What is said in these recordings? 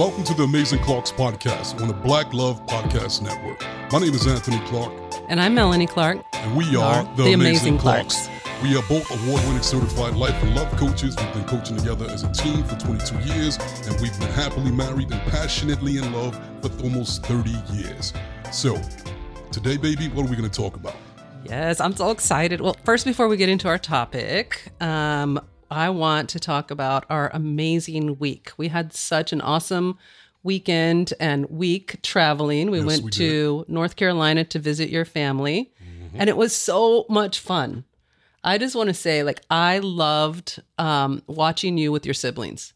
Welcome to the Amazing Clarks podcast on the Black Love Podcast Network. My name is Anthony Clark, And I'm Melanie Clark. and we are Are the, the Amazing, Amazing Clarks. Clarks. We are both award winning certified life and love coaches. We've been coaching together as a team for 22 years, and we've been happily married and passionately in love for almost 30 years. So, today, baby, what are we going to talk about? Yes, I'm so excited. Well, first, before we get into our topic, um, I want to talk about our amazing week. We had such an awesome weekend and week traveling. We Yes, went we to North Carolina to visit your family, and it was so much fun. I just want to say, like, I loved um, watching you with your siblings.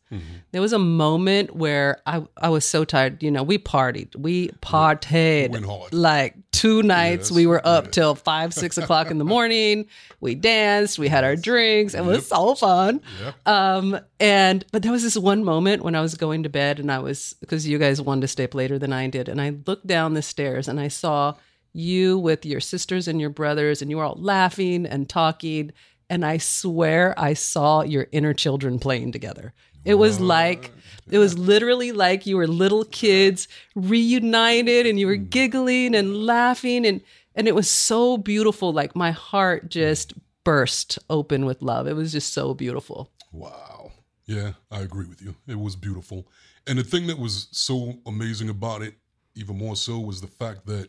There was a moment where I, I was so tired. You know, we partied, we partied hard. like two nights. Yes, we were up till five, six o'clock in the morning. We danced, we had our drinks. It was Yep. so fun. Yep. Um, and but there was this one moment when I was going to bed and I was because you guys wanted to stay up later than I did, and I looked down the stairs and I saw you with your sisters and your brothers, and you were all laughing and talking. And I swear I saw your inner children playing together. It was like it was literally like you were little kids reunited and you were hmm. giggling and laughing and and it was so beautiful like my heart hmm. just burst open with love. It was just so beautiful. Wow. Yeah, I agree with you. It was beautiful. And the thing that was so amazing about it, even more so, was the fact that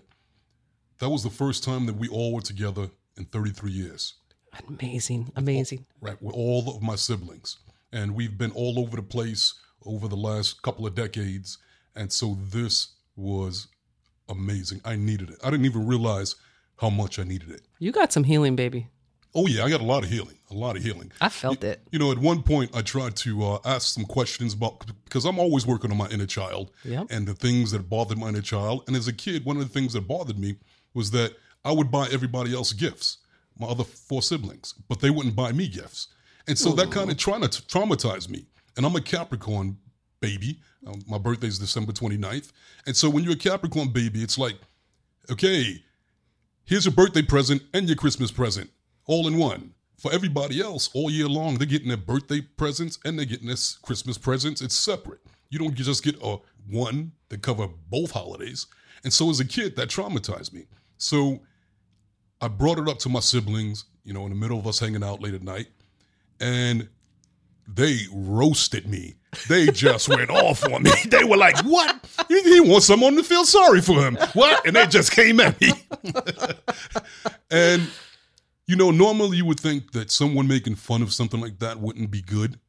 that was the first time that we all were together in 33 years, Amazing, amazing. right? With all of my siblings. And we've been all over the place over the last couple of decades. And so this was amazing. I needed it. I didn't even realize how much I needed it. You got some healing, baby. Oh, yeah, I got a lot of healing, a lot of healing. I felt it. You know, at one point, I tried to uh, ask some questions about because I'm always working on my inner child Yep. and the things that bothered my inner child. And as a kid, one of the things that bothered me was that I would buy everybody else gifts, my other four siblings, but they wouldn't buy me gifts. And so that kind of trying to traumatize me. And I'm a Capricorn baby. Um, my birthday's December 29th. And so when you're a Capricorn baby, it's like, okay, here's your birthday present and your Christmas present all in one. For everybody else, all year long, they're getting their birthday presents and they're getting their Christmas presents. It's separate. You don't just get a one that cover both holidays. And so as a kid, that traumatized me. So I brought it up to my siblings, you know, in the middle of us hanging out late at night, and they roasted me. They just went off on me. They were like, "What? He, he wants someone to feel sorry for him. What?" And they just came at me. and you know, normally you would think that someone making fun of something like that wouldn't be good,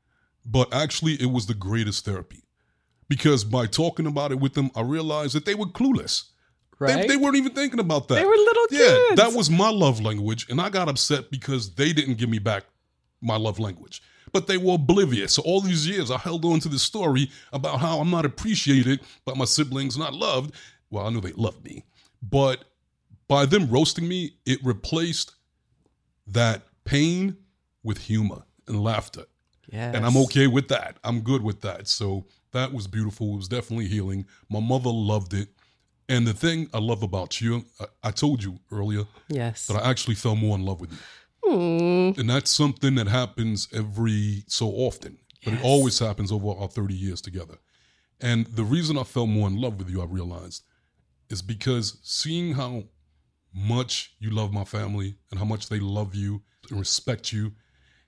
but actually, it was the greatest therapy because by talking about it with them, I realized that they were clueless. They, Right? they weren't even thinking about that. They were little Yeah, kids. that was my love language, and I got upset because they didn't give me back my love language. But they were oblivious. So all these years, I held on to this story about how I'm not appreciated by my siblings, not loved. Well, I know they loved me, but by them roasting me, it replaced that pain with humor and laughter. Yes. And I'm okay with that. I'm good with that. So that was beautiful. It was definitely healing. My mother loved it. And the thing I love about you, I, I told you earlier Yes. that I actually fell more in love with you. Mm, And that's something that happens every so often, but it always happens over our 30 years together. And the reason I fell more in love with you, I realized, is because seeing how much you love my family and how much they love you and respect you,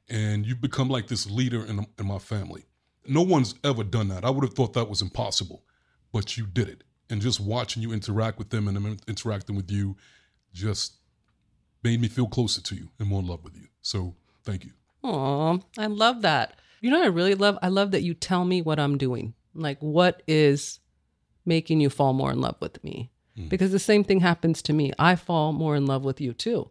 and you've become like this leader in, in my family. No one's ever done that. I would have thought that was impossible, but you did it. And just watching you interact with them and them interacting with you just made me feel closer to you and more in love with you. So thank you. Aw, I love that. You know what I really love? I love that you tell me what I'm doing. Like what is making you fall more in love with me? Hmm. Because the same thing happens to me. I fall more in love with you too.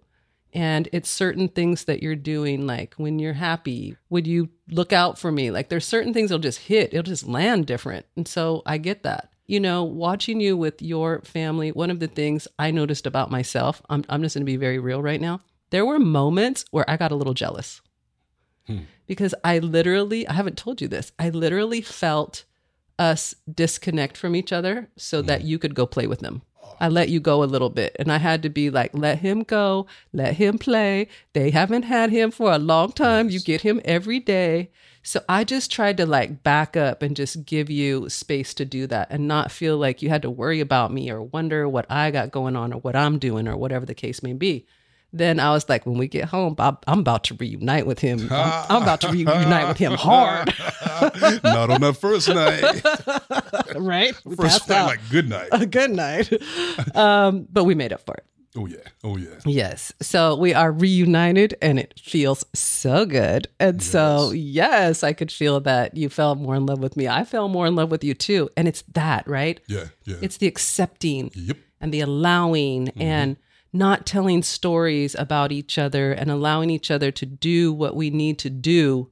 And it's certain things that you're doing, like when you're happy, would you look out for me? Like there's certain things that'll just hit, it'll just land different. And so I get that. You know, watching you with your family, one of the things I noticed about myself, I'm, I'm just gonna be very real right now. There were moments where I got a little jealous hmm. because I literally, I haven't told you this, I literally felt us disconnect from each other so hmm. that you could go play with them. I let you go a little bit. And I had to be like, let him go, let him play. They haven't had him for a long time. You get him every day. So I just tried to like back up and just give you space to do that and not feel like you had to worry about me or wonder what I got going on or what I'm doing or whatever the case may be. Then I was like, when we get home, I'm, I'm about to reunite with him. I'm, I'm about to reunite with him hard, Not on the first night. right? We First night, out. like good night. a good night. Um, but we made up for it. Oh yeah. Oh yeah. Yes. So we are reunited and it feels so good. And so, yes, I could feel that you fell more in love with me. I fell more in love with you too. And it's that, right? Yeah. Yeah. It's the accepting yep. and the allowing mm-hmm. and not telling stories about each other and allowing each other to do what we need to do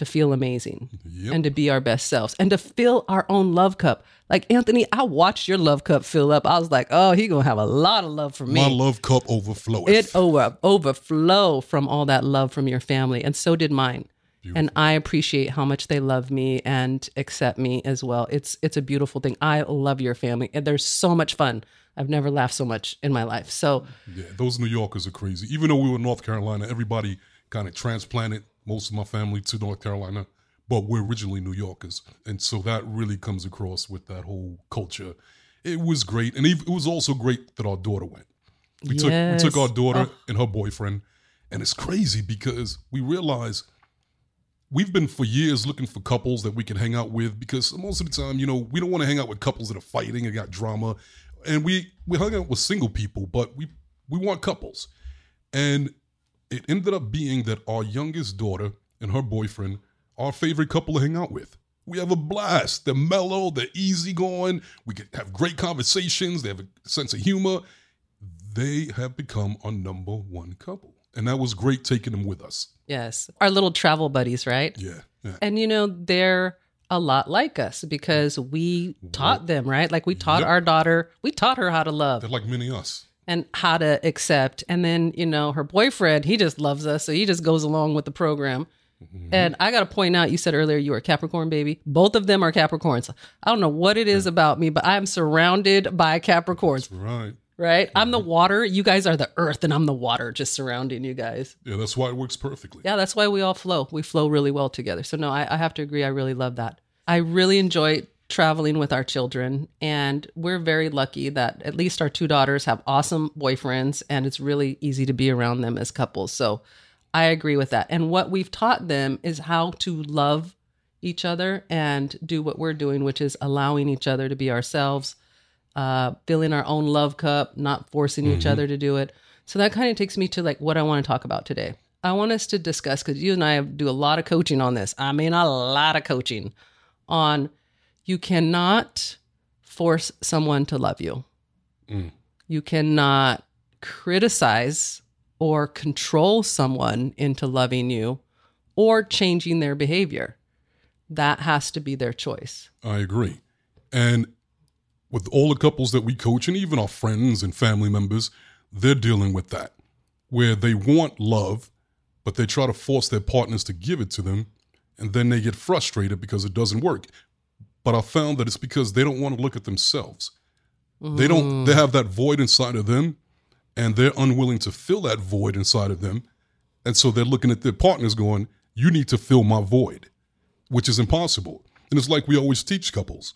to feel amazing Yep. and to be our best selves and to fill our own love cup. Like Anthony, I watched your love cup fill up. I was like, oh, he gonna have a lot of love for me. My love cup overfloweth. it over overflow from all that love from your family, and so did mine. And I appreciate how much they love me and accept me as well. It's it's a beautiful thing. I love your family, and there's so much fun. I've never laughed so much in my life. So Yeah, those New Yorkers are crazy. Even though we were in North Carolina, everybody kind of transplanted most of my family to North Carolina, but we're originally New Yorkers, and so that really comes across with that whole culture. It was great, and it was also great that our daughter went. We took we took our daughter Oh. and her boyfriend, and it's crazy because we realize we've been for years looking for couples that we can hang out with because most of the time, you know, we don't want to hang out with couples that are fighting and got drama, and we we hung out with single people, but we we want couples, and it ended up being that our youngest daughter and her boyfriend, our favorite couple to hang out with. We have a blast. They're mellow, they're easygoing. We can have great conversations. They have a sense of humor. They have become our number one couple. And that was great taking them with us. yes, our little travel buddies, right? Yeah. Yeah. And you know, they're a lot like us because we taught them, right? Like we taught Yep. our daughter, we taught her how to love. They're like many us. And how to accept. And then, you know, her boyfriend, he just loves us. So he just goes along with the program. Mm-hmm. And I got to point out, you said earlier you were a Capricorn baby. Both of them are Capricorns. I don't know what it is about me, but I'm surrounded by Capricorns, Right. right? I'm the water. You guys are the earth, and I'm the water just surrounding you guys. Yeah, that's why it works perfectly. Yeah, that's why we all flow. We flow really well together. So, no, I, I have to agree. I really love that. I really enjoy traveling with our children, and we're very lucky that at least our two daughters have awesome boyfriends, and it's really easy to be around them as couples. So, I agree with that. And what we've taught them is how to love each other and do what we're doing, which is allowing each other to be ourselves, uh, filling our own love cup, not forcing each other to do it. So that kind of takes me to like what I want to talk about today. I want us to discuss because you and I do a lot of coaching on this. I mean, a lot of coaching on you cannot force someone to love you. Mm. You cannot criticize or control someone into loving you or changing their behavior. That has to be their choice. I agree. And with all the couples that we coach, and even our friends and family members, they're dealing with that, where they want love, but they try to force their partners to give it to them, and then they get frustrated because it doesn't work. But I found that it's because they don't want to look at themselves. They don't, mm. they have that void inside of them, and they're unwilling to fill that void inside of them. And so they're looking at their partners going, You need to fill my void which is impossible. And it's like we always teach couples.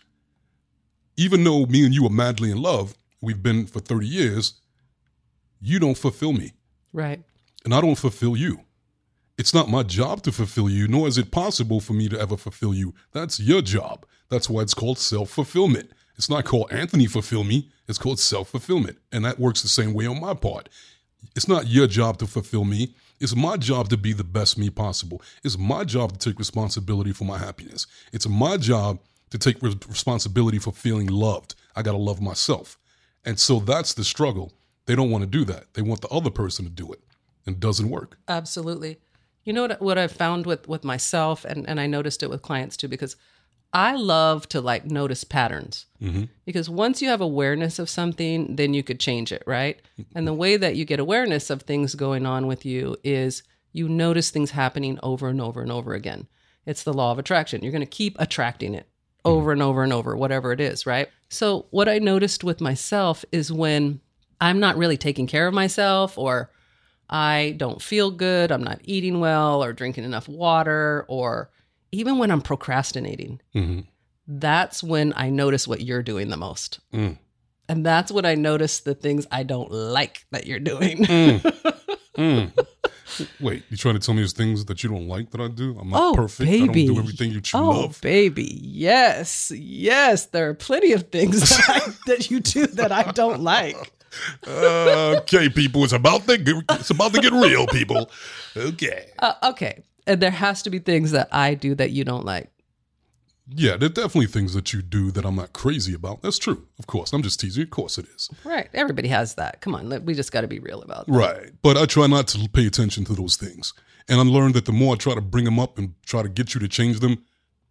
Even though me and you are madly in love, we've been for 30 years, you don't fulfill me, Right. and I don't fulfill you. It's not my job to fulfill you, nor is it possible for me to ever fulfill you. That's your job. That's why it's called self fulfillment. It's not called Anthony fulfill me, it's called self fulfillment. And that works the same way on my part. It's not your job to fulfill me. It's my job to be the best me possible. It's my job to take responsibility for my happiness. It's my job to take re- responsibility for feeling loved. I got to love myself. And so that's the struggle. They don't want to do that. They want the other person to do it. And it doesn't work. Absolutely. You know what what I've found with with myself and and I noticed it with clients too because I love to like notice patterns. Mm-hmm. Because once you have awareness of something, then you could change it, right? And the way that you get awareness of things going on with you is you notice things happening over and over and over again. It's the law of attraction. You're going to keep attracting it mm-hmm. over and over and over, whatever it is, right? So, what I noticed with myself is when I'm not really taking care of myself, or I don't feel good, I'm not eating well, or drinking enough water, or even when I'm procrastinating, hmm that's when I notice what you're doing the most. Mm. And that's when I notice the things I don't like that you're doing. Mm. Wait, you trying to tell me there's things that you don't like that I do? I'm not Oh, perfect. I don't do everything you oh, love. baby. Yes. Yes. There are plenty of things that, I, that you do that I don't like. Uh, okay, people, it's about to get, it's about to get real, people. Okay. Uh, okay. And there has to be things that I do that you don't like. Yeah, there are definitely things that you do that I'm not crazy about. That's true. Of course. I'm just teasing. Of course it is. Right. Everybody has that. Come on. We just got to be real about it. Right. But I try not to pay attention to those things. And I learned that the more I try to bring them up and try to get you to change them,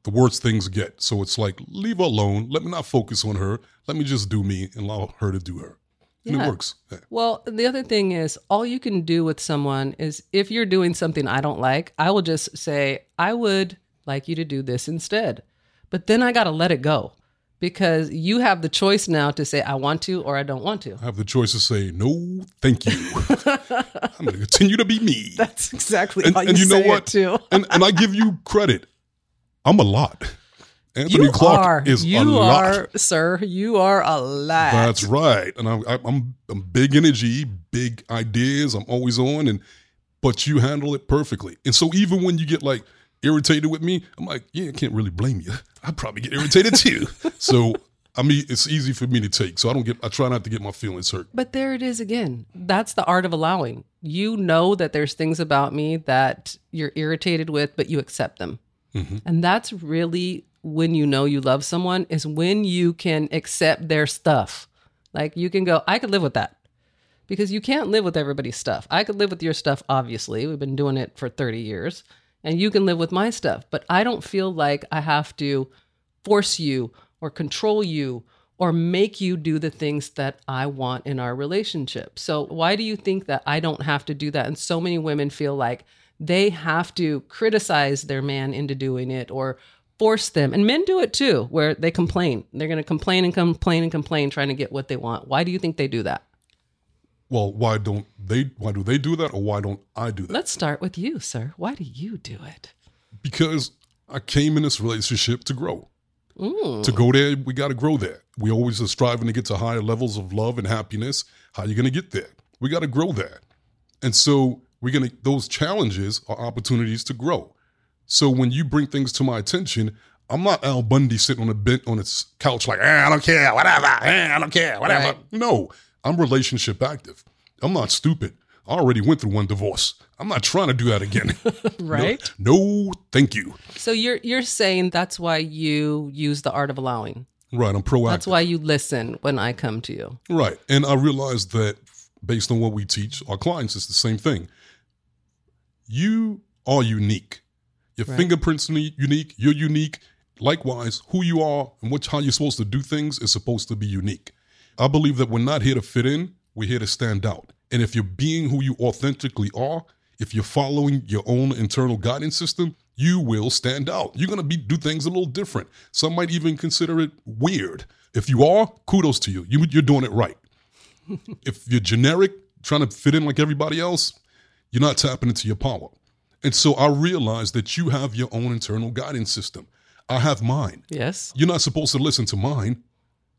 the worse things get. So it's like, leave her alone. Let me not focus on her. Let me just do me and allow her to do her. Yeah. it works. Yeah. Well, the other thing is, all you can do with someone is if you're doing something I don't like, I will just say, I would like you to do this instead. But then I got to let it go because you have the choice now to say, I want to or I don't want to. I have the choice to say, no, thank you. I'm going to continue to be me. That's exactly And, how you, and you know what? too. and, and I give you credit. I'm a lot. Anthony You Clark are, is you a lot. are, sir, you are a lot. That's right. And I'm, I'm I'm big energy, big ideas. I'm always on, and but you handle it perfectly. And so even when you get like irritated with me, I'm like, yeah, I can't really blame you. I probably get irritated too. so I mean, it's easy for me to take. So I don't get. I try not to get my feelings hurt. But there it is again. That's the art of allowing. You know that there's things about me that you're irritated with, but you accept them. Mhm. And that's really when you know you love someone is when you can accept their stuff. Like you can go, I could live with that. Because you can't live with everybody's stuff. I could live with your stuff, obviously. We've been doing it for 30 years. And you can live with my stuff. But I don't feel like I have to force you or control you or make you do the things that I want in our relationship. So, why do you think that I don't have to do that? And so many women feel like they have to criticize their man into doing it or force them. And men do it too, where they complain. They're going to complain and complain and complain, trying to get what they want. Why do you think they do that? Well, why don't they? Why do they do that, or why don't I do that? Let's start with you, sir. Why do you do it? Because I came in this relationship to grow. Mm. To go there, we got to grow there. We always are striving to get to higher levels of love and happiness. How are you going to get there? We got to grow there. And so we're going to, those challenges are opportunities to grow. So when you bring things to my attention, I'm not Al Bundy sitting on a bent on its couch like, eh, I don't care, whatever, eh, I don't care, whatever. Right. No, I'm relationship active. I'm not stupid. I already went through one divorce. I'm not trying to do that again. Right? No, no, thank you. So you're you're saying that's why you use the art of allowing. Right, I'm proactive. That's why you listen when I come to you. Right. And I realize that based on what we teach our clients, it's the same thing. You are unique. Your Right. fingerprints are unique. You're unique. Likewise, who you are and what how you're supposed to do things is supposed to be unique. I believe that we're not here to fit in, we're here to stand out. And if you're being who you authentically are, if you're following your own internal guidance system, you will stand out. You're gonna be do things a little different. Some might even consider it weird. If you are, kudos to you. you you're doing it right. if you're generic, trying to fit in like everybody else, you're not tapping into your power. And so I realized that you have your own internal guidance system. I have mine. Yes. You're not supposed to listen to mine.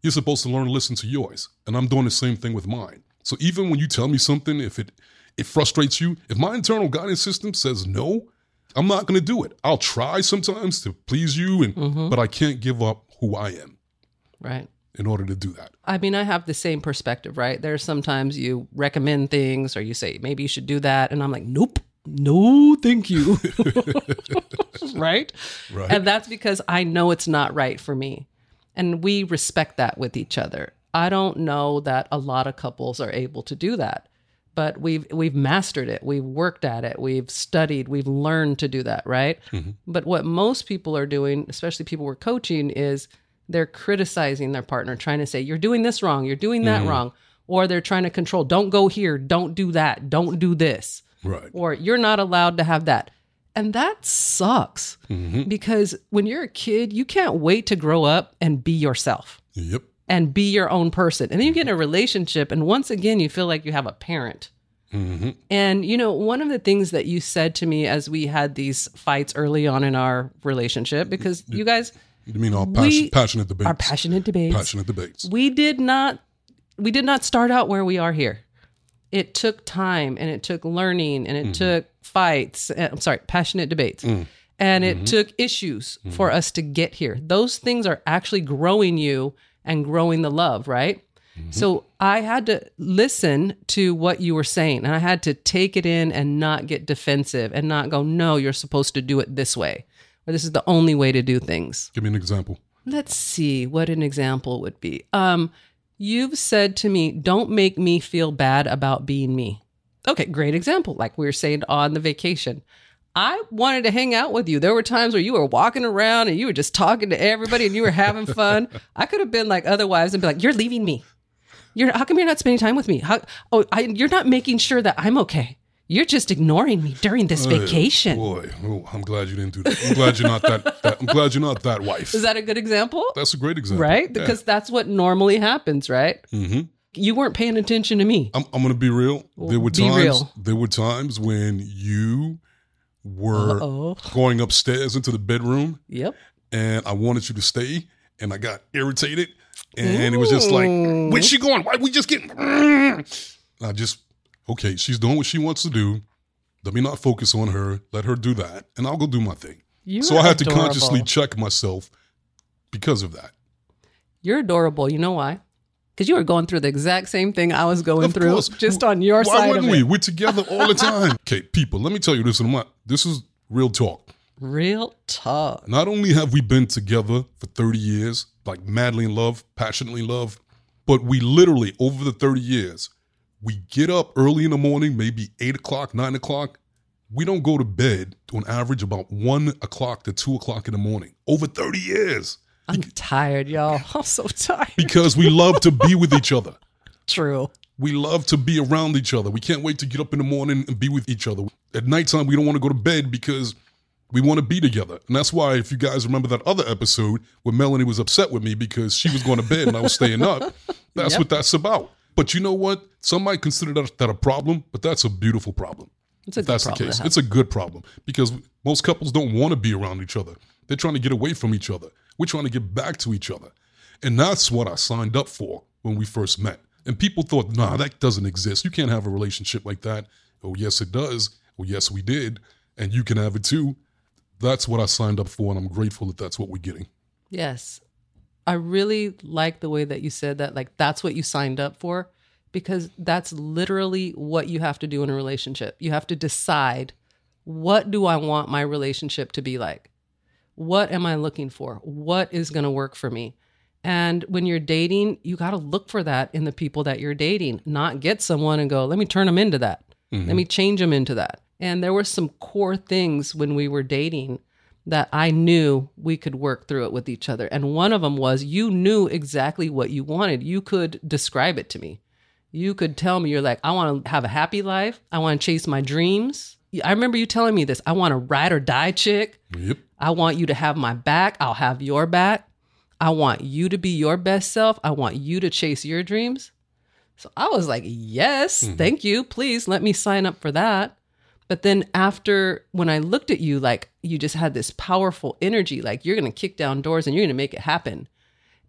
You're supposed to learn to listen to yours. And I'm doing the same thing with mine. So even when you tell me something, if it it frustrates you, if my internal guidance system says no, I'm not going to do it. I'll try sometimes to please you, and mm-hmm. but I can't give up who I am Right. in order to do that. I mean, I have the same perspective, right? There's sometimes you recommend things or you say, maybe you should do that. And I'm like, nope, no, thank you. right? Right. And that's because I know it's not right for me. And we respect that with each other. I don't know that a lot of couples are able to do that. But we've we've mastered it. We've worked at it. We've studied. We've learned to do that, right? Mm-hmm. But what most people are doing, especially people we're coaching, is they're criticizing their partner, trying to say, You're doing this wrong, you're doing that mm-hmm. wrong. Or they're trying to control, don't go here, don't do that, don't do this Right. or you're not allowed to have that. And that sucks because when you're a kid, you can't wait to grow up and be yourself. Yep. and be your own person. And then you get in a relationship, and once again, you feel like you have a parent. hmm And you know, one of the things that you said to me as we had these fights early on in our relationship, because you guys You mean our passion, passionate debates? are passionate debates. Passionate debates. We did not we did not start out where we are here. It took time and it took learning and it mm-hmm. took fights. uh, I'm sorry, passionate debates. Mm. And it mm-hmm. took issues mm-hmm. for us to get here. Those things are actually growing you and growing the love, right? So I had to listen to what you were saying and I had to take it in and not get defensive and not go, no, you're supposed to do it this way or this is the only way to do things. Give me an example. Let's see what an example would be. Um, you've said to me, "Don't make me feel bad about being me." Okay, great example. Like we were saying on the vacation, I wanted to hang out with you. There were times where you were walking around and you were just talking to everybody and you were having fun. I could have been like other wives and be like, "You're leaving me. You're how come you're not spending time with me? How oh, I, you're not making sure that I'm okay. You're just ignoring me during this vacation." Boy, oh, I'm glad you didn't do that. I'm glad you're not that, that. I'm glad you're not that wife. Is that a good example? That's a great example, right? Because that's what normally happens, right? hmm You weren't paying attention to me. I'm, I'm going to be real. There were Be times. real. There were times when you were Oh, going upstairs into the bedroom, yep. and I wanted you to stay, and I got irritated, and it was just like, "Where's she going? Why are we just getting?" I just okay. She's doing what she wants to do. Let me not focus on her. Let her do that, and I'll go do my thing. You so I had to consciously check myself because of that. You're adorable. You know why? Because you were going through the exact same thing I was going Of through, course. just on your Why side of wouldn't we? We're together all the time. okay, people, let me tell you this. And I'm not, this is real talk. Real talk. Not only have we been together for 30 years, like madly in love, passionately in love, but we literally, over the 30 years, we get up early in the morning, maybe 8 o'clock, 9 o'clock. We don't go to bed on average about 1 o'clock to 2 o'clock in the morning. Over 30 years. I'm tired, y'all. I'm so tired. Because we love to be with each other. True. We love to be around each other. We can't wait to get up in the morning and be with each other. At nighttime, we don't want to go to bed because we want to be together. And that's why, if you guys remember that other episode where Melanie was upset with me because she was going to bed and I was staying up, that's Yep. what that's about. But you know what? Some might consider that, that a problem, but that's a beautiful problem. It's a If that's the case. It's a good problem because most couples don't want to be around each other. They're trying to get away from each other. We're trying to get back to each other. And that's what I signed up for when we first met. And people thought, nah, that doesn't exist. You can't have a relationship like that. Oh, yes, it does. Oh, yes, we did. And you can have it too. That's what I signed up for. And I'm grateful that that's what we're getting. Yes. I really like the way that you said that. Like, that's what you signed up for because that's literally what you have to do in a relationship. You have to decide what do I want my relationship to be like? What am I looking for? What is going to work for me? And when you're dating, you got to look for that in the people that you're dating, not get someone and go, let me turn them into that. Let mm-hmm. me change them into that. And there were some core things when we were dating that I knew we could work through it with each other. And one of them was you knew exactly what you wanted. You could describe it to me. You could tell me, you're like, I want to have a happy life. I want to chase my dreams. I remember you telling me this. I want a ride or die chick. Yep. I want you to have my back. I'll have your back. I want you to be your best self. I want you to chase your dreams. So I was like, yes, mm-hmm. thank you. Please let me sign up for that. But then after when I looked at you, like you just had this powerful energy, like you're going to kick down doors and you're going to make it happen.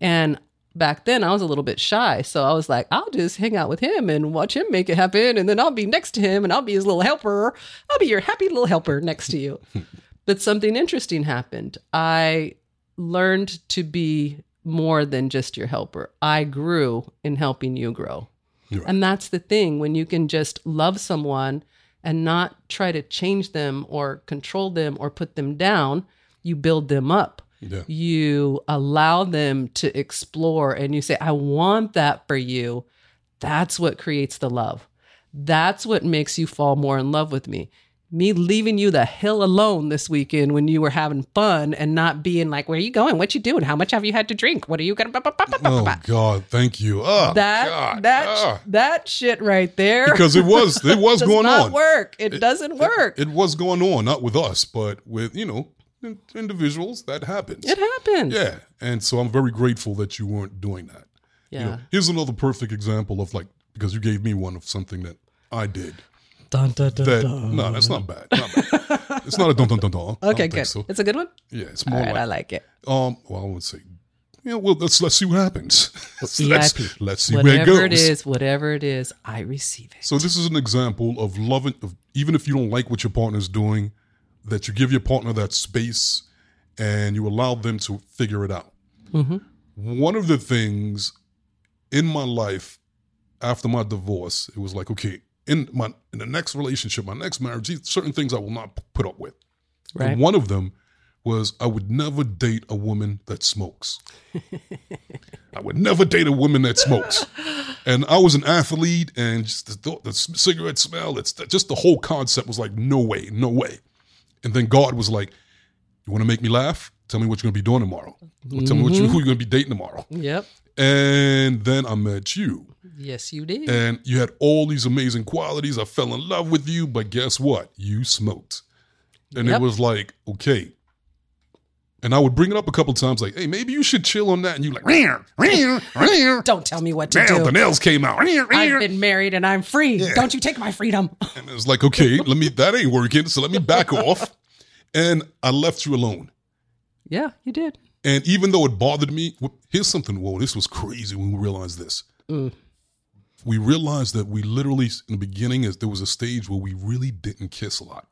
And back then I was a little bit shy. So I was like, I'll just hang out with him and watch him make it happen. And then I'll be next to him and I'll be his little helper. I'll be your happy little helper next to you. but something interesting happened. I learned to be more than just your helper. I grew in helping you grow. Right. And that's the thing when you can just love someone and not try to change them or control them or put them down, you build them up. Yeah. You allow them to explore and you say, I want that for you. That's what creates the love. That's what makes you fall more in love with me. Me leaving you the hell alone this weekend when you were having fun and not being like, Where are you going? What you doing? How much have you had to drink? What are you gonna Oh, God. Thank you. Oh, that God. that Ah. that shit right there because it was it was going not on. work. It, doesn't work. It was going on, not with us, but with you know individuals. That happens. It happens. Yeah, and so I'm very grateful that you weren't doing that. You Yeah. know, here's another perfect example of like because you gave me one of something that I did. Dun, dun, dun, That no, that's not bad. Not bad. it's not a dun dun dun dun. I don't Okay, think good. So. It's a good one. Yeah, it's more right, like I like it. um. Well, I would say, yeah. Well, let's let's see what happens. let's, let's see where it goes. Whatever it is, whatever it is, I receive it. So this is an example of loving, of even if you don't like what your partner's doing, that you give your partner that space and you allow them to figure it out. Mm-hmm. One of the things in my life after my divorce, it was like, okay, in my in the next relationship, my next marriage, these certain things I will not put up with. Right. And one of them was I would never date a woman that smokes. I would never date a woman that smokes. And I was an athlete, and just the, thought- the cigarette smell, it's just the whole concept was like, no way, no way. And then God was like, You want to make me laugh? Tell me what you're going to be doing tomorrow. Or Tell me what you, who mm-hmm. you're going to be dating tomorrow. Yep. And then I met you, Yes, you did. and you had all these amazing qualities. I fell in love with you, but guess what? You smoked. And Yep. it was like, okay. And I would bring it up a couple times, like, hey, maybe you should chill on that. And you're like, "Meow, meow, meow." Don't tell me what to Nail, the nails came out. I've been married and I'm free. Don't you take my freedom. And it was like, okay, let me, that ain't working. So let me back off. And I left you alone. yeah, you did. And even though it bothered me, here's something, whoa, this was crazy when we realized this. Mm. We realized that we literally, in the beginning, is there was a stage where we really didn't kiss a lot.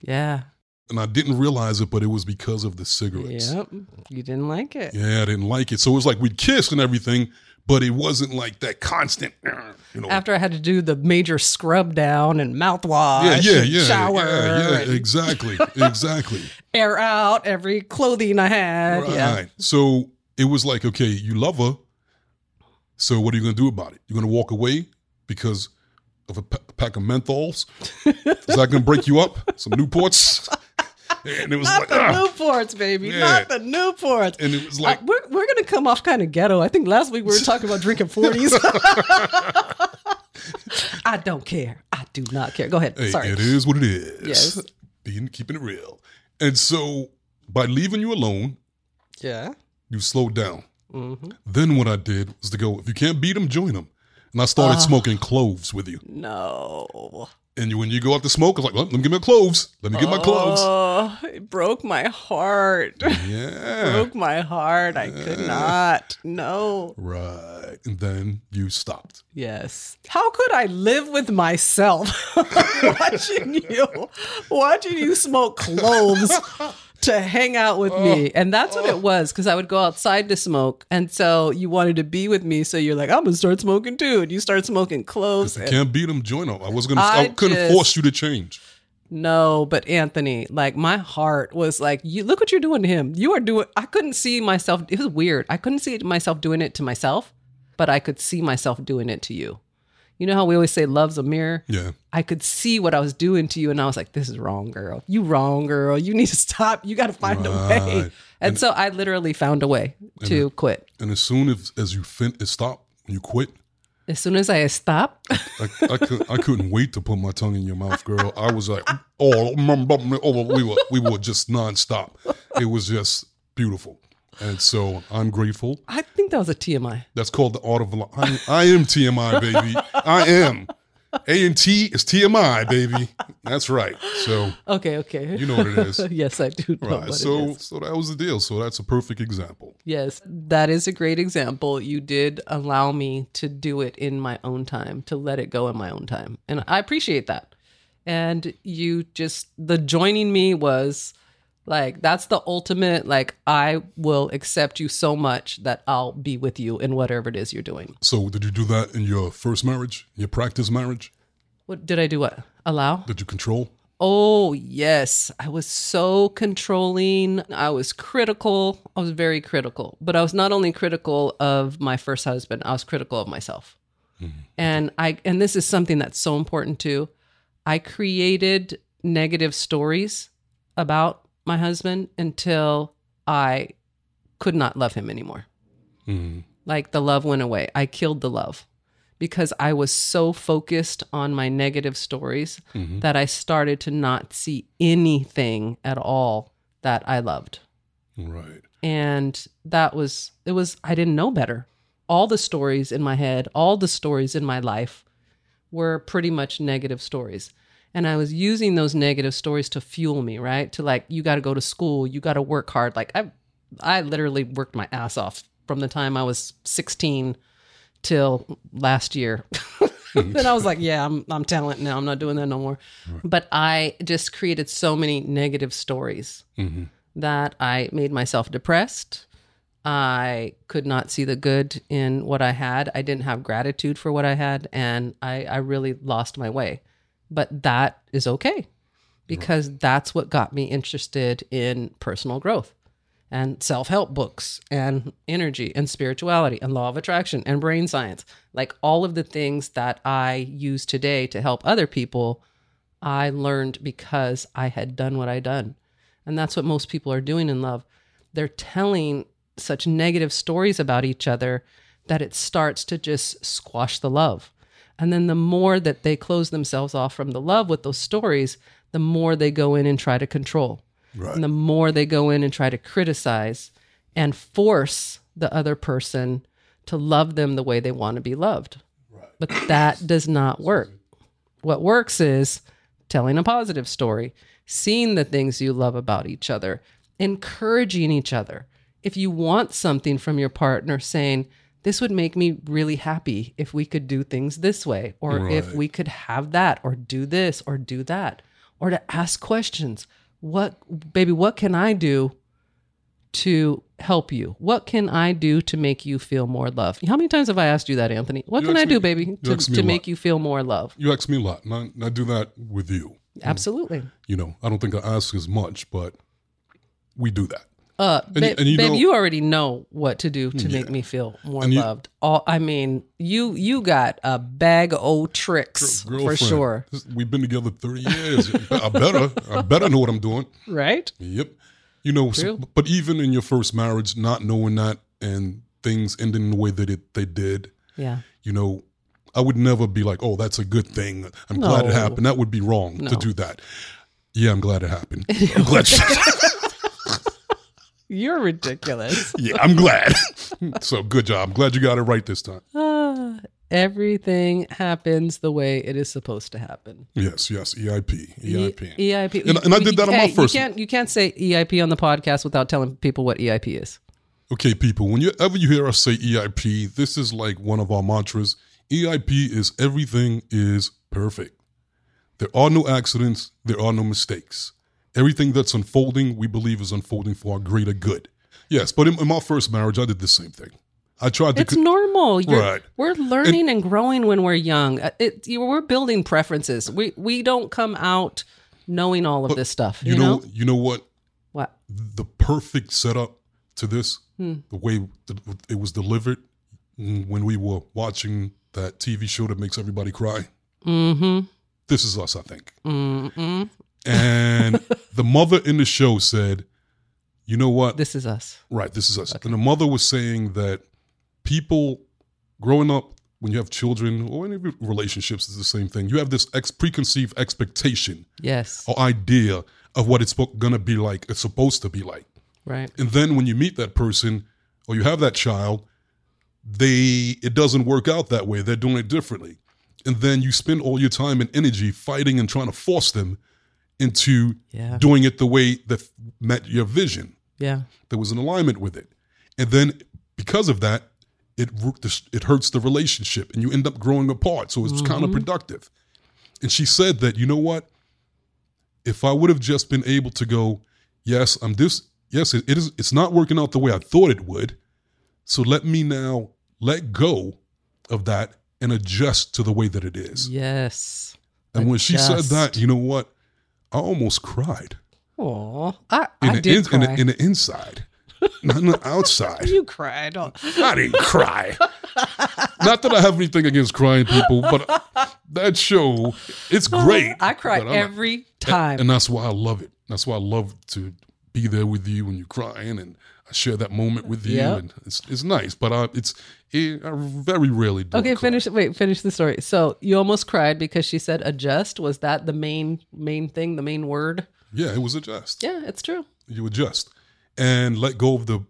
Yeah. And I didn't realize it, but it was because of the cigarettes. Yep. You didn't like it. Yeah, I didn't like it. So it was like we'd kiss and everything, but it wasn't like that constant, you know. After I had to do the major scrub down and mouthwash, yeah, yeah, yeah, shower, yeah, yeah, exactly, exactly. air out every clothing I had. Yeah. So it was like, okay, you love her. So what are you going to do about it? You're going to walk away because of a pack of menthols? Is that going to break you up? Some Newports? And it was Not like, the ah. Newports, baby. Yeah. Not the Newports. and it was Uh, like, we're we're gonna come off kind of ghetto. I think last week we were talking about drinking forties. I don't care. I do not care. Go ahead. hey, Sorry. it is what it is. Yes. Being keeping it real. And so by leaving you alone, Yeah. you slowed down. Hmm Then what I did was to go, if you can't beat them, join them. And I started Ah. smoking cloves with you. No. And you, when you go out to smoke, I was like, well, let me get my cloves. Let me get my cloves. Oh, it broke my heart. Yeah. broke my heart. I could not. No. Right. And then you stopped. Yes. How could I live with myself watching you, watching you smoke cloves to hang out with me? Oh. And that's what it oh. was because I would go outside to smoke. And so you wanted to be with me. So you're like, I'm going to start smoking too. And you start smoking. If you can't beat them, join them. I was gonna. I I, couldn't just- force you to change. No, but Anthony, like my heart was like, you look what you're doing to him. You are doing, I couldn't see myself. It was weird. I couldn't see myself doing it to myself, but I could see myself doing it to you. You know how we always say love's a mirror? Yeah. I could see what I was doing to you, and I was like, "This is wrong, girl. You wrong, girl. You need to stop. You got to find a way." And, And- so I literally found a way to quit. And as soon as as you fin when you quit, As soon as I stopped, I, I, could, I couldn't wait to put my tongue in your mouth, girl. I was like, oh, oh, we were we were just nonstop. It was just beautiful, and so I'm grateful. I think that was a TMI. That's called the art of li- I, I am TMI, baby. I am. A and T is TMI, baby. That's right. So Okay, okay. you know what it is. yes, I do Right. So so that was the deal. So that's a perfect example. Yes, that is a great example. You did allow me to do it in my own time, to let it go in my own time. And I appreciate that. And you just, the joining me was like, that's the ultimate, like, I will accept you so much that I'll be with you in whatever it is you're doing. So did you do that in your first marriage, your practice marriage? What did I do? What? Allow? Did you control? Oh, yes. I was so controlling. I was critical. I was very critical. But I was not only critical of my first husband, I was critical of myself. Mm-hmm. And I and this is something that's so important too. I created negative stories about my husband until I could not love him anymore. Mhm. Like the love went away. I killed the love because I was so focused on my negative stories Mhm. that I started to not see anything at all that I loved. Right. And that was, it was, I didn't know better. all the stories in my head, all the stories in my life were pretty much negative stories. And I was using those negative stories to fuel me, right? To like, you got to go to school, you got to work hard. Like I, I literally worked my ass off from the time I was 16 till last year. then I was like, yeah, I'm I'm talent now. I'm not doing that no more. But I just created so many negative stories mm-hmm. that I made myself depressed. I could not see the good in what I had. I didn't have gratitude for what I had, and I, I really lost my way. But that is okay because that's what got me interested in personal growth and self help books and energy and spirituality and law of attraction and brain science. Like all of the things that I use today to help other people, I learned because I had done what I done. And that's what most people are doing in love. They're telling such negative stories about each other that it starts to just squash the love. And then the more that they close themselves off from the love with those stories, the more they go in and try to control. Right. And the more they go in and try to criticize and force the other person to love them the way they want to be loved. But that does not work. What works is telling a positive story, seeing the things you love about each other, encouraging each other. If you want something from your partner, saying, This would make me really happy if we could do things this way, or if we could have that, or do this, or do that, or to ask questions. What, baby, what can I do to help you? What can I do to make you feel more love? How many times have I asked you that, Anthony? What You can I do, me- baby, to, to make lot. you feel more love? You ask me a lot, and I, and I do that with you. Absolutely. You know, I don't think I ask as much, but we do that. Uh, you- babe, and you babe, know- you already know what to do to make me feel more And you- loved. All I mean, you you got a bag of old tricks for sure, We've been together 30 years. I better, I better know what I'm doing. right? Yep. You know, so- but even in your first marriage, not knowing that and things ending the way that it they did, Yeah. you know, I would never be like, "Oh, that's a good thing. I'm glad it happened." That would be wrong to do that. Yeah, I'm glad it happened. I'm glad. You're ridiculous. yeah, I'm glad. so good job. I'm glad you got it right this time. Ah, everything happens the way it is supposed to happen. Yes, yes. EIP, EIP. E- EIP. And- and I did that on my Hey, first You can't you can't say EIP on the podcast without telling people what EIP is. Okay, people, whenever you hear us say EIP, this is like one of our mantras. EIP is everything is perfect. There are no accidents, there are no mistakes. Everything that's unfolding, we believe is unfolding for our greater good. Yes, but in, in my first marriage, I did the same thing. I tried to. It's normal. You're, Right. We're learning and, growing when we're young. Uh, It, you, we're building preferences. We we don't come out knowing all of this stuff. you know, you know what? what? The perfect setup to this, Hmm. the way it was delivered mm, when we were watching that TV show that makes everybody cry. Mm-hmm. This is us, I think. Mm-mm. And the mother in the show said, You know what? This is us. right, this is us. And the mother was saying that people growing up, when you have children or any relationships, is the same thing. You have this ex- preconceived expectation Yes. or idea of what it's going to be like, it's supposed to be like. Right. And then when you meet that person or you have that child, they it doesn't work out that way. They're doing it differently. And then you spend all your time and energy fighting and trying to force them into Yeah. doing it the way that met your vision. Yeah. There was an alignment with it. And then because of that, it it hurts the relationship and you end up growing apart. So it's counterproductive. Mm-hmm. And she said that, you know what? If I would have just been able to go, yes, I'm this, yes, it, it is, it's not working out the way I thought it would. So let me now let go of that and adjust to the way that it is. Yes. and when she said that, you know what? I almost cried Oh, I, in, I the, did in, cry. in, the, in the inside, not in the outside. you cried. Oh, I didn't cry. Not that I have anything against crying people, but that show, it's great. I cry I'm not- every time. and that's why I love it. That's why I love to be there with you when you're crying, and share that moment with you, Yep. and it's it's nice. But I, it's it, I very rarely do. Okay, finish. Wait, finish the story. So you almost cried because she said adjust. Was that the main main thing? The main word? Yeah, it was adjust. Yeah, it's true. You adjust and let go of the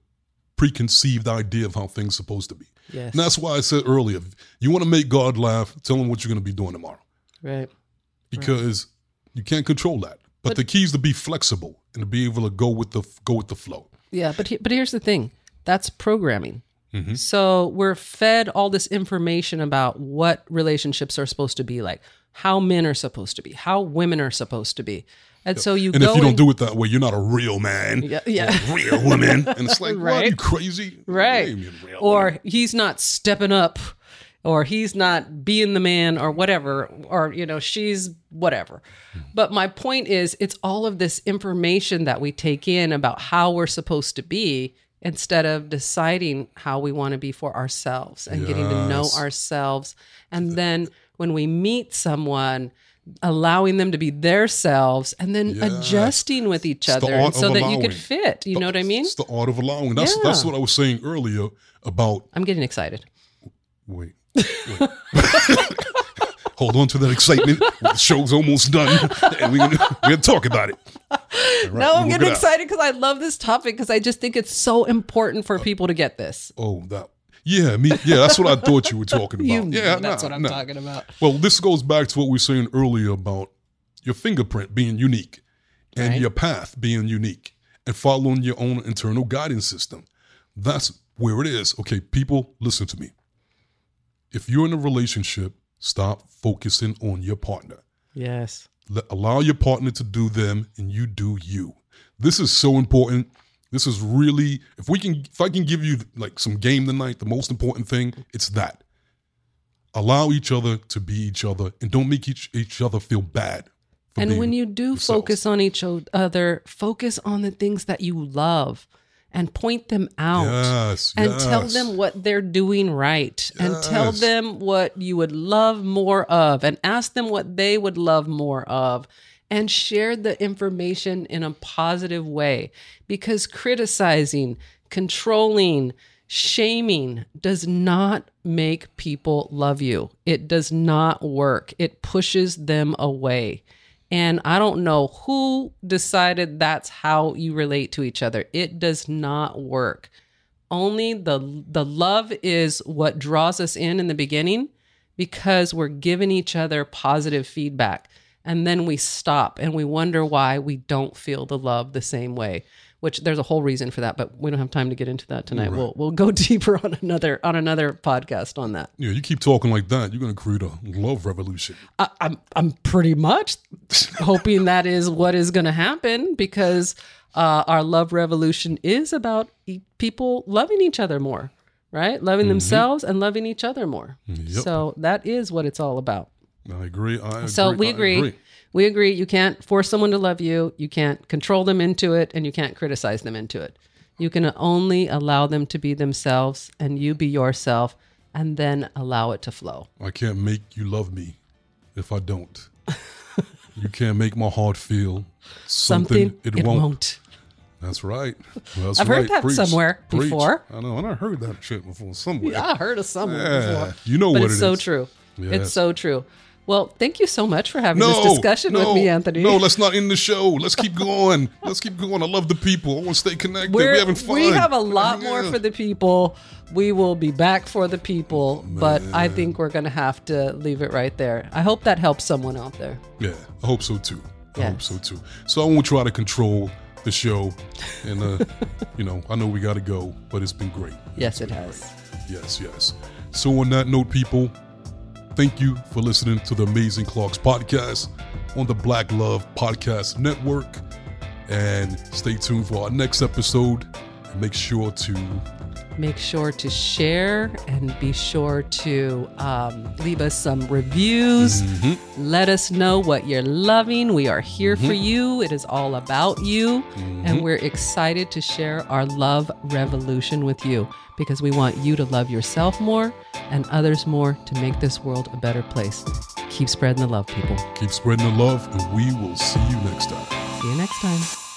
preconceived idea of how things supposed to be. Yes. And that's why I said earlier, you want to make God laugh, tell him what you're going to be doing tomorrow Right. because you can't control that. But, the key is to be flexible and to be able to go with the go with the flow. Yeah, but he, but here's the thing. That's programming. Mm-hmm. So we're fed all this information about what relationships are supposed to be like, how men are supposed to be, how women are supposed to be. And so you And go if you don't and- do it that way, you're not a real man. Yeah, yeah. or a real woman. And it's like, what, are you crazy? right You real woman. or he's not stepping up or he's not being the man or whatever or you know she's whatever. But my point is it's all of this information that we take in about how we're supposed to be instead of deciding how we want to be for ourselves and getting to know ourselves. And then when we meet someone allowing them to be their selves and then Yes. adjusting with each the other so that you could fit you know what i mean? It's the art of allowing. That's that's what I was saying earlier about i'm getting excited. Wait. Hold on to that excitement. The show's almost done, and we're gonna, we're gonna talk about it. Right, No, I'm getting excited because I love this topic because I just think it's so important for uh, people to get this. Oh, that. Yeah, me. Yeah, that's what I thought you were talking about. You, yeah, that's nah, what I'm nah. talking about. Well, this goes back to what we were saying earlier about your fingerprint being unique and Right. your path being unique and following your own internal guidance system. That's where it is. Okay, people, listen to me. If you're in a relationship, stop focusing on your partner. Yes. Let, allow your partner to do them and you do you. This is so important. This is really if we can if I can give you like some game tonight, the most important thing, it's that. Allow each other to be each other and don't make each each other feel bad. And when you do focus on each other, focus on the things that you love and point them out. Yes, And tell them what they're doing right and tell them what you would love more of and ask them what they would love more of and share the information in a positive way because criticizing, controlling, shaming does not make people love you. It does not work. It pushes them away. And I don't know who decided that's how you relate to each other. It does not work. Only the the love is what draws us in in the beginning because we're giving each other positive feedback. And then we stop and we wonder why we don't feel the love the same way. Which there's a whole reason for that, but we don't have time to get into that tonight. We'll we'll go deeper on another on another podcast on that. Yeah, you keep talking like that, you're gonna create a love revolution. I, I'm I'm pretty much hoping that is what is going to happen because uh, our love revolution is about e- people loving each other more, right? Loving themselves and loving each other more. Yep. So that is what it's all about. I agree. I So agree, we I agree. We agree. You can't force someone to love you. You can't control them into it, and you can't criticize them into it. You can only allow them to be themselves, and you be yourself, and then allow it to flow. I can't make you love me if I don't. you can't make my heart feel something, Something it, won't. won't. That's right. Well, that's I've heard that Preach. somewhere Preach. before. I know, and I heard that shit before somewhere. I heard of somewhere Yeah, before. you know but what it's it so is. true. Yes. It's so true. Well, thank you so much for having No this discussion no, with me, Anthony. No, let's not end the show. Let's keep going. let's keep going. I love the people. I want to stay connected. We're, We're, having fun. we have a lot more for the people. We will be back for the people, but I think we're going to have to leave it right there. I hope that helps someone out there. Yeah, I hope so too. I hope so too. So I won't try to control the show, and uh, you know, I know we got to go, but it's been great. Yes, it has. Yes, yes. So on that note, people, thank you for listening to the Amazing Clarks podcast on the Black Love Podcast Network, and stay tuned for our next episode. And make sure to Make sure to share and be sure to um, leave us some reviews. Mm-hmm. Let us know what you're loving. We are here for you. It is all about you. Mm-hmm. And we're excited to share our love revolution with you because we want you to love yourself more and others more to make this world a better place. Keep spreading the love, people. keep spreading the love, and we will see you next time. See you next time.